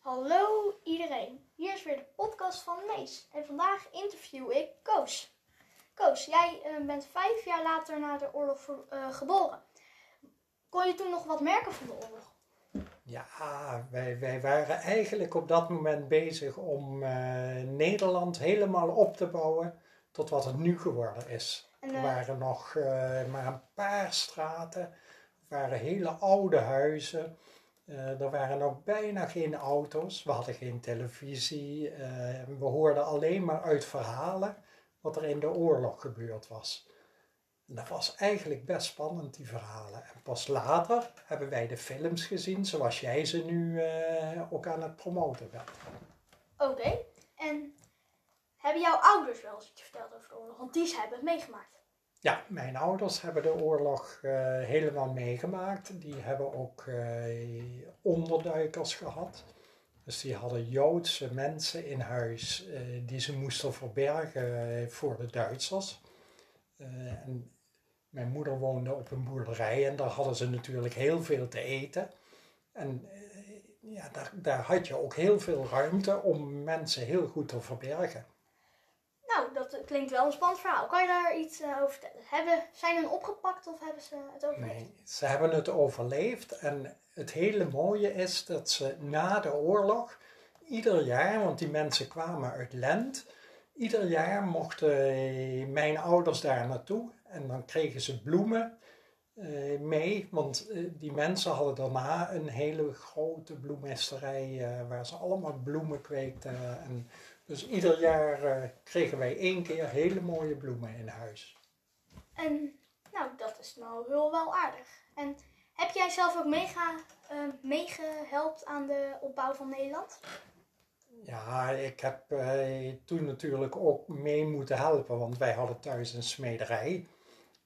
Hallo iedereen, hier is weer de podcast van Mees. En vandaag interview ik Koos. Koos, jij eh, bent vijf jaar later na de oorlog eh, geboren. Kon je toen nog wat merken van de oorlog? Ja, wij, wij waren eigenlijk op dat moment bezig om eh, Nederland helemaal op te bouwen tot wat het nu geworden is. En, Er waren nog maar een paar straten, er waren hele oude huizen. Eh, er waren ook bijna geen auto's, we hadden geen televisie. eh, we hoorden alleen maar uit verhalen wat er in de oorlog gebeurd was. En dat was eigenlijk best spannend, die verhalen. En pas later hebben wij de films gezien, zoals jij ze nu eh, ook aan het promoten bent. Oké, en hebben jouw ouders wel eens iets verteld over de oorlog? Want die hebben het meegemaakt. Ja, mijn ouders hebben de oorlog eh, helemaal meegemaakt. Die hebben ook eh, onderduikers gehad. Dus die hadden Joodse mensen in huis eh, die ze moesten verbergen voor de Duitsers. En mijn moeder woonde op een boerderij en daar hadden ze natuurlijk heel veel te eten. En ja, daar, daar had je ook heel veel ruimte om mensen heel goed te verbergen. Klinkt wel een spannend verhaal. Kan je daar iets eh, over vertellen? Hebben, zijn hun opgepakt of hebben ze het overleefd? Nee, ze hebben het overleefd. En het hele mooie is dat ze na de oorlog, ieder jaar, want die mensen kwamen uit Lent, ieder jaar mochten mijn ouders daar naartoe. En dan kregen ze bloemen eh, mee, want eh, die mensen hadden daarna een hele grote bloemisterij eh, waar ze allemaal bloemen kweekten. En dus ieder jaar eh, kregen wij één keer hele mooie bloemen in huis. En nou, dat is nou heel wel aardig. En heb jij zelf ook meega, eh, meegehelpt aan de opbouw van Nederland? Ja, ik heb eh, toen natuurlijk ook mee moeten helpen, want wij hadden thuis een smederij.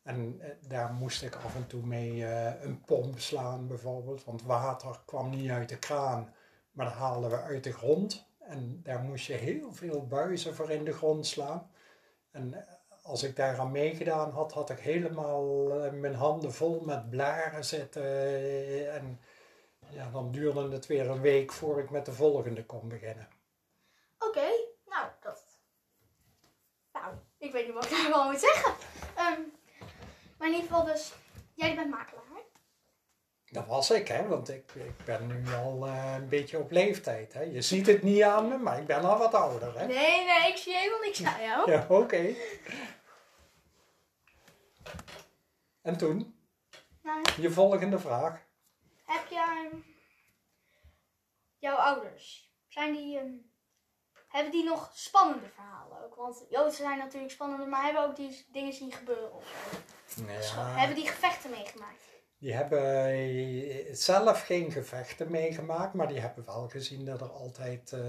En daar moest ik af en toe mee een pomp slaan bijvoorbeeld, want water kwam niet uit de kraan, maar dat haalden we uit de grond. En daar moest je heel veel buizen voor in de grond slaan. En eh, als ik daaraan meegedaan had, had ik helemaal eh, mijn handen vol met blaren zitten. eh, en ja, dan duurde het weer een week voor ik met de volgende kon beginnen. Oké, nou, dat... Nou, ik weet niet wat ik ervan moet zeggen. Ehm, maar in ieder geval dus, jij bent makelaar? Dat was ik, hè, want ik, ik ben nu al eh, een beetje op leeftijd. Hè. Je ziet het niet aan me, maar ik ben al wat ouder. Hè. Nee, nee, ik zie helemaal niks aan jou. Ja, oké. En toen, Nou, je volgende vraag. heb jij... ehm, jouw ouders, zijn die... ehm, hebben die nog spannende verhalen ook? Want Joden zijn natuurlijk spannender, maar hebben ook die dingen zien gebeuren of zo? Hebben die gevechten meegemaakt? Die hebben zelf geen gevechten meegemaakt, maar die hebben wel gezien dat er altijd eh,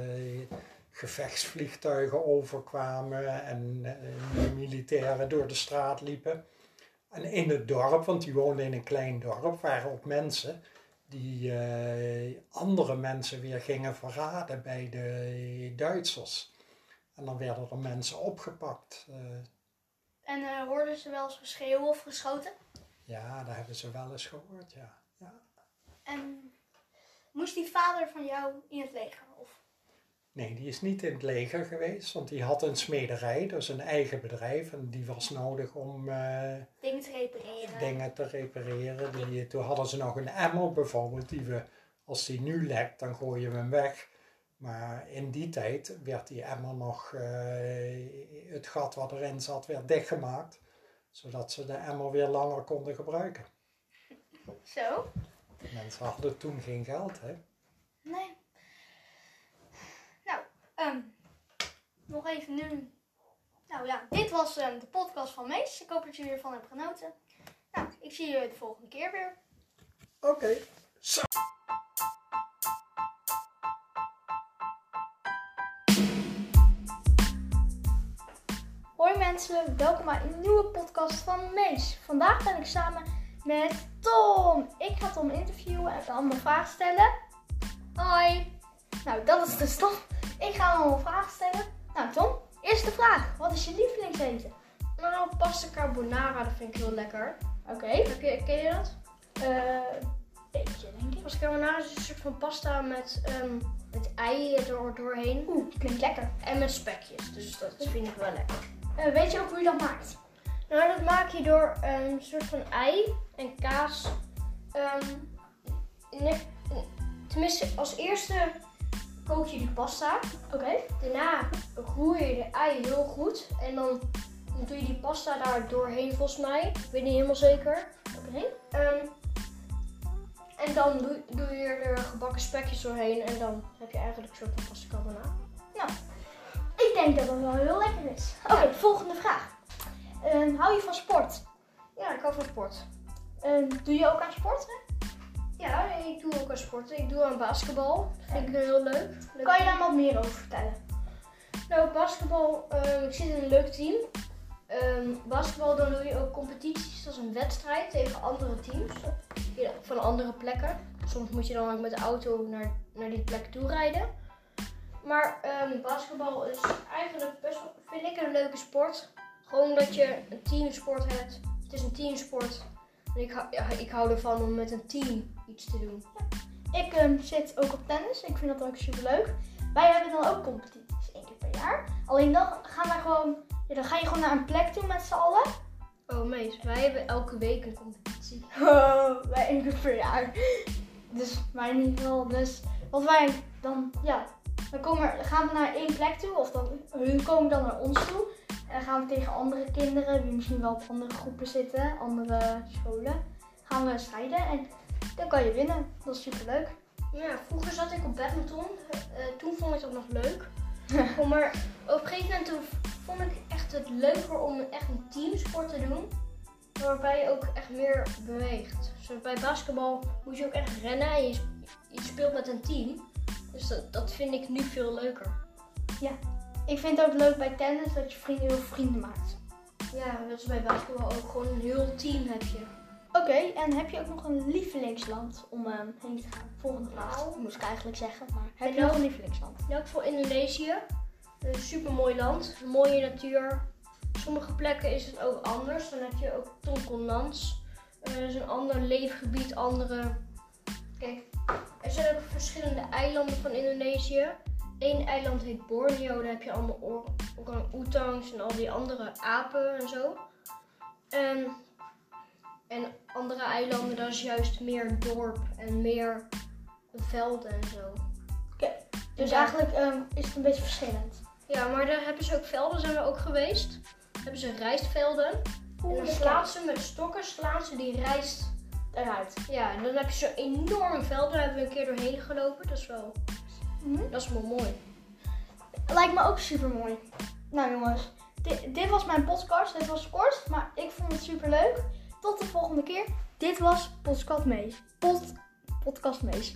gevechtsvliegtuigen overkwamen en eh, militairen door de straat liepen. En in het dorp, want die woonden in een klein dorp, waren ook mensen die eh, andere mensen weer gingen verraden bij de Duitsers. En dan werden er mensen opgepakt. En hoorden ze wel eens geschreeuw of geschoten? Ja, dat hebben ze wel eens gehoord, ja. ja. En moest die vader van jou in het leger? Of? Nee, die is niet in het leger geweest, want die had een smederij, dus een eigen bedrijf. En die was nodig om eh, Dingen te repareren? dingen te repareren. Die, toen hadden ze nog een emmer bijvoorbeeld, die we, als die nu lekt, dan gooien we hem weg. Maar in die tijd werd die emmer nog, eh, het gat wat erin zat, werd dichtgemaakt. Zodat ze de emmer weer langer konden gebruiken. Zo? Mensen hadden toen geen geld, hè. Nee. Nou, ehm, nog even nu. Nou ja, dit was ehm, de podcast van Mees. Ik hoop dat jullie ervan hebben genoten. Nou, ik zie jullie de volgende keer weer. Oké. Zo. Mensen, welkom bij een nieuwe podcast van Mees. Vandaag ben ik samen met Tom. Ik ga Tom interviewen en allemaal vragen stellen. Hoi. Nou, dat is dus Tom. Ik ga hem allemaal vragen stellen. Nou Tom, eerste vraag. Wat is je lievelingseten? Nou, pasta carbonara, dat vind ik heel lekker. Oké. Ken, ken je dat? Eh, beetje denk ik. Pasta carbonara is een soort van pasta met, ehm, met ei er doorheen. Oeh, klinkt lekker. En met spekjes. Dus dat vind ik wel lekker. Eh, weet je ook hoe je dat maakt? Nou, dat maak je door een soort van ei en kaas. ehm, ne- tenminste, als eerste kook je die pasta. Oké. Daarna roer je de ei heel goed. En dan, doe je die pasta daar doorheen volgens mij. Ik weet niet helemaal zeker. Oké. Ehm, en dan doe, doe je er gebakken spekjes doorheen. En dan heb je eigenlijk een soort van pasta carbonara. Ik denk dat dat wel heel lekker is. Oké, volgende vraag. Ehm, hou je van sport? Ja, ik hou van sport. Ehm, doe je ook aan sport? Ja, ik doe ook aan sporten. Ik doe aan basketbal. Dat vind ik heel leuk. Leuk Kan je daar wat meer over vertellen? Nou, basketbal, ehm, ik zit in een leuk team. Ehm, basketbal, dan doe je ook competities, dat is een wedstrijd tegen andere teams van andere plekken. Soms moet je dan ook met de auto naar, naar die plek toe rijden. Maar ehm, basketbal is eigenlijk best wel, vind ik een leuke sport. Gewoon dat je een teamsport hebt. Het is een teamsport. En ik, hou- ja, ik hou ervan om met een team iets te doen. Ik ehm, zit ook op tennis. Ik vind dat ook super leuk. Wij hebben dan ook competities één keer per jaar. Alleen dan gaan wij gewoon, ja, dan ga je gewoon naar een plek toe met z'n allen. Oh mees, wij hebben elke week een competitie. Oh, wij één keer per jaar. Dus wij in ieder geval. Dus wat wij dan, ja, dan, komen gaan we naar één plek toe. Of dan, hun komen dan naar ons toe. En dan gaan we tegen andere kinderen, die misschien wel op andere groepen zitten, andere scholen, gaan we strijden. En dan kan je winnen. Dat is super leuk. Ja, vroeger zat ik op badminton. Eh, toen vond ik dat nog leuk. Maar op een gegeven moment vond ik echt het leuker om echt een teamsport te doen. Waarbij je ook echt meer beweegt. Zoals bij basketbal moet je ook echt rennen en je, je speelt met een team. Dus dat, dat vind ik nu veel leuker. Ik vind het ook leuk bij tennis dat je vrienden, heel vrienden maakt. Ja, dat is bij basketbal ook gewoon een heel team heb je. Oké, en heb je ook nog een lievelingsland om ehm, heen te gaan? Volgende vraag. Nou. Moest ik eigenlijk zeggen, maar heb je nog een lievelingsland? In elk geval Indonesië. Een super mooi land. Mooie natuur. Sommige plekken is het ook anders. Dan heb je ook Tongkolnans. Eh, dat is een ander leefgebied, andere... Kijk, er zijn ook verschillende eilanden van Indonesië. Eén eiland heet Borneo. Daar heb je allemaal or- orang-oetangs en al die andere apen en zo. En, en andere eilanden, dat is juist meer dorp en meer velden en zo. Dus Ja. eigenlijk ehm, is het een beetje verschillend. Ja, maar daar hebben ze ook velden, zijn we ook geweest. Daar hebben ze rijstvelden. En dan slaan ze met stokken, slaan ze die rijst eruit. Ja, en dan heb je zo'n enorm veld. Daar hebben we een keer doorheen gelopen. Dat is wel, Mhm. dat is wel mooi. Lijkt me ook super mooi. Nou jongens, dit, dit was mijn podcast. Dit was kort, maar ik vond het super leuk. Tot de volgende keer. Dit was Podcast Mees. Pod, podcast Mees.